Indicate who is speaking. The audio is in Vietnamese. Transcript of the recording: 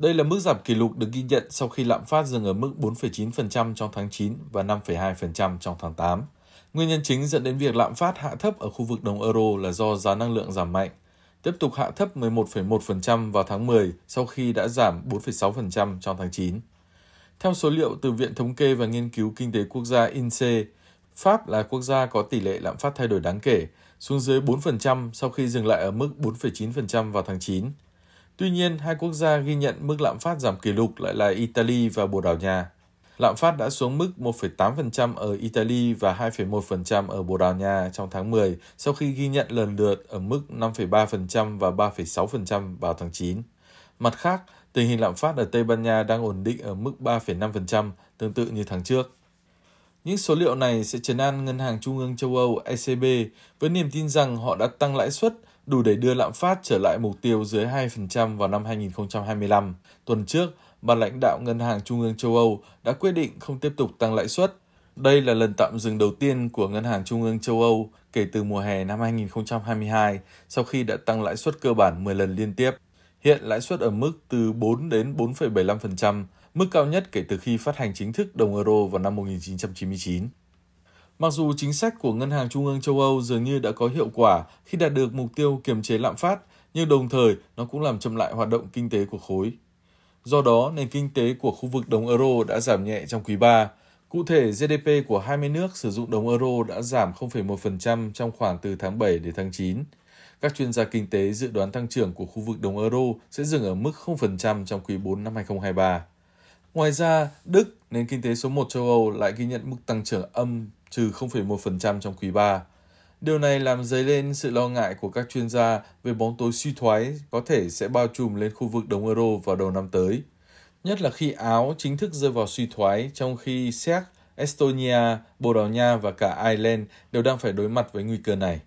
Speaker 1: Đây là mức giảm kỷ lục được ghi nhận sau khi lạm phát dừng ở mức 4,9% trong tháng 9 và 5,2% trong tháng 8. Nguyên nhân chính dẫn đến việc lạm phát hạ thấp ở khu vực đồng euro là do giá năng lượng giảm mạnh, tiếp tục hạ thấp 11,1% vào tháng 10 sau khi đã giảm 4,6% trong tháng 9. Theo số liệu từ Viện Thống kê và Nghiên cứu Kinh tế Quốc gia INSEE, Pháp là quốc gia có tỷ lệ lạm phát thay đổi đáng kể, xuống dưới 4% sau khi dừng lại ở mức 4,9% vào tháng 9. Tuy nhiên, hai quốc gia ghi nhận mức lạm phát giảm kỷ lục lại là Italy và Bồ Đào Nha. Lạm phát đã xuống mức 1,8% ở Italy và 2,1% ở Bồ Đào Nha trong tháng 10 sau khi ghi nhận lần lượt ở mức 5,3% và 3,6% vào tháng 9. Mặt khác, tình hình lạm phát ở Tây Ban Nha đang ổn định ở mức 3,5%, tương tự như tháng trước. Những số liệu này sẽ chấn an Ngân hàng Trung ương châu Âu ECB với niềm tin rằng họ đã tăng lãi suất đủ để đưa lạm phát trở lại mục tiêu dưới 2% vào năm 2025. Tuần trước, ban lãnh đạo Ngân hàng Trung ương châu Âu đã quyết định không tiếp tục tăng lãi suất. Đây là lần tạm dừng đầu tiên của Ngân hàng Trung ương châu Âu kể từ mùa hè năm 2022 sau khi đã tăng lãi suất cơ bản 10 lần liên tiếp. Hiện lãi suất ở mức từ 4 đến 4,75%, mức cao nhất kể từ khi phát hành chính thức đồng euro vào năm 1999. Mặc dù chính sách của Ngân hàng Trung ương châu Âu dường như đã có hiệu quả khi đạt được mục tiêu kiềm chế lạm phát, nhưng đồng thời nó cũng làm chậm lại hoạt động kinh tế của khối. Do đó, nền kinh tế của khu vực đồng euro đã giảm nhẹ trong quý 3. Cụ thể, GDP của 20 nước sử dụng đồng euro đã giảm 0,1% trong khoảng từ tháng 7 đến tháng 9. Các chuyên gia kinh tế dự đoán tăng trưởng của khu vực đồng euro sẽ dừng ở mức 0% trong quý 4 năm 2023. Ngoài ra, Đức, nền kinh tế số 1 châu Âu lại ghi nhận mức tăng trưởng âm trừ 0,1% trong quý 3. Điều này làm dấy lên sự lo ngại của các chuyên gia về bóng tối suy thoái có thể sẽ bao trùm lên khu vực đồng euro vào đầu năm tới. Nhất là khi Áo chính thức rơi vào suy thoái trong khi Séc, Estonia, Bồ Đào Nha và cả Ireland đều đang phải đối mặt với nguy cơ này.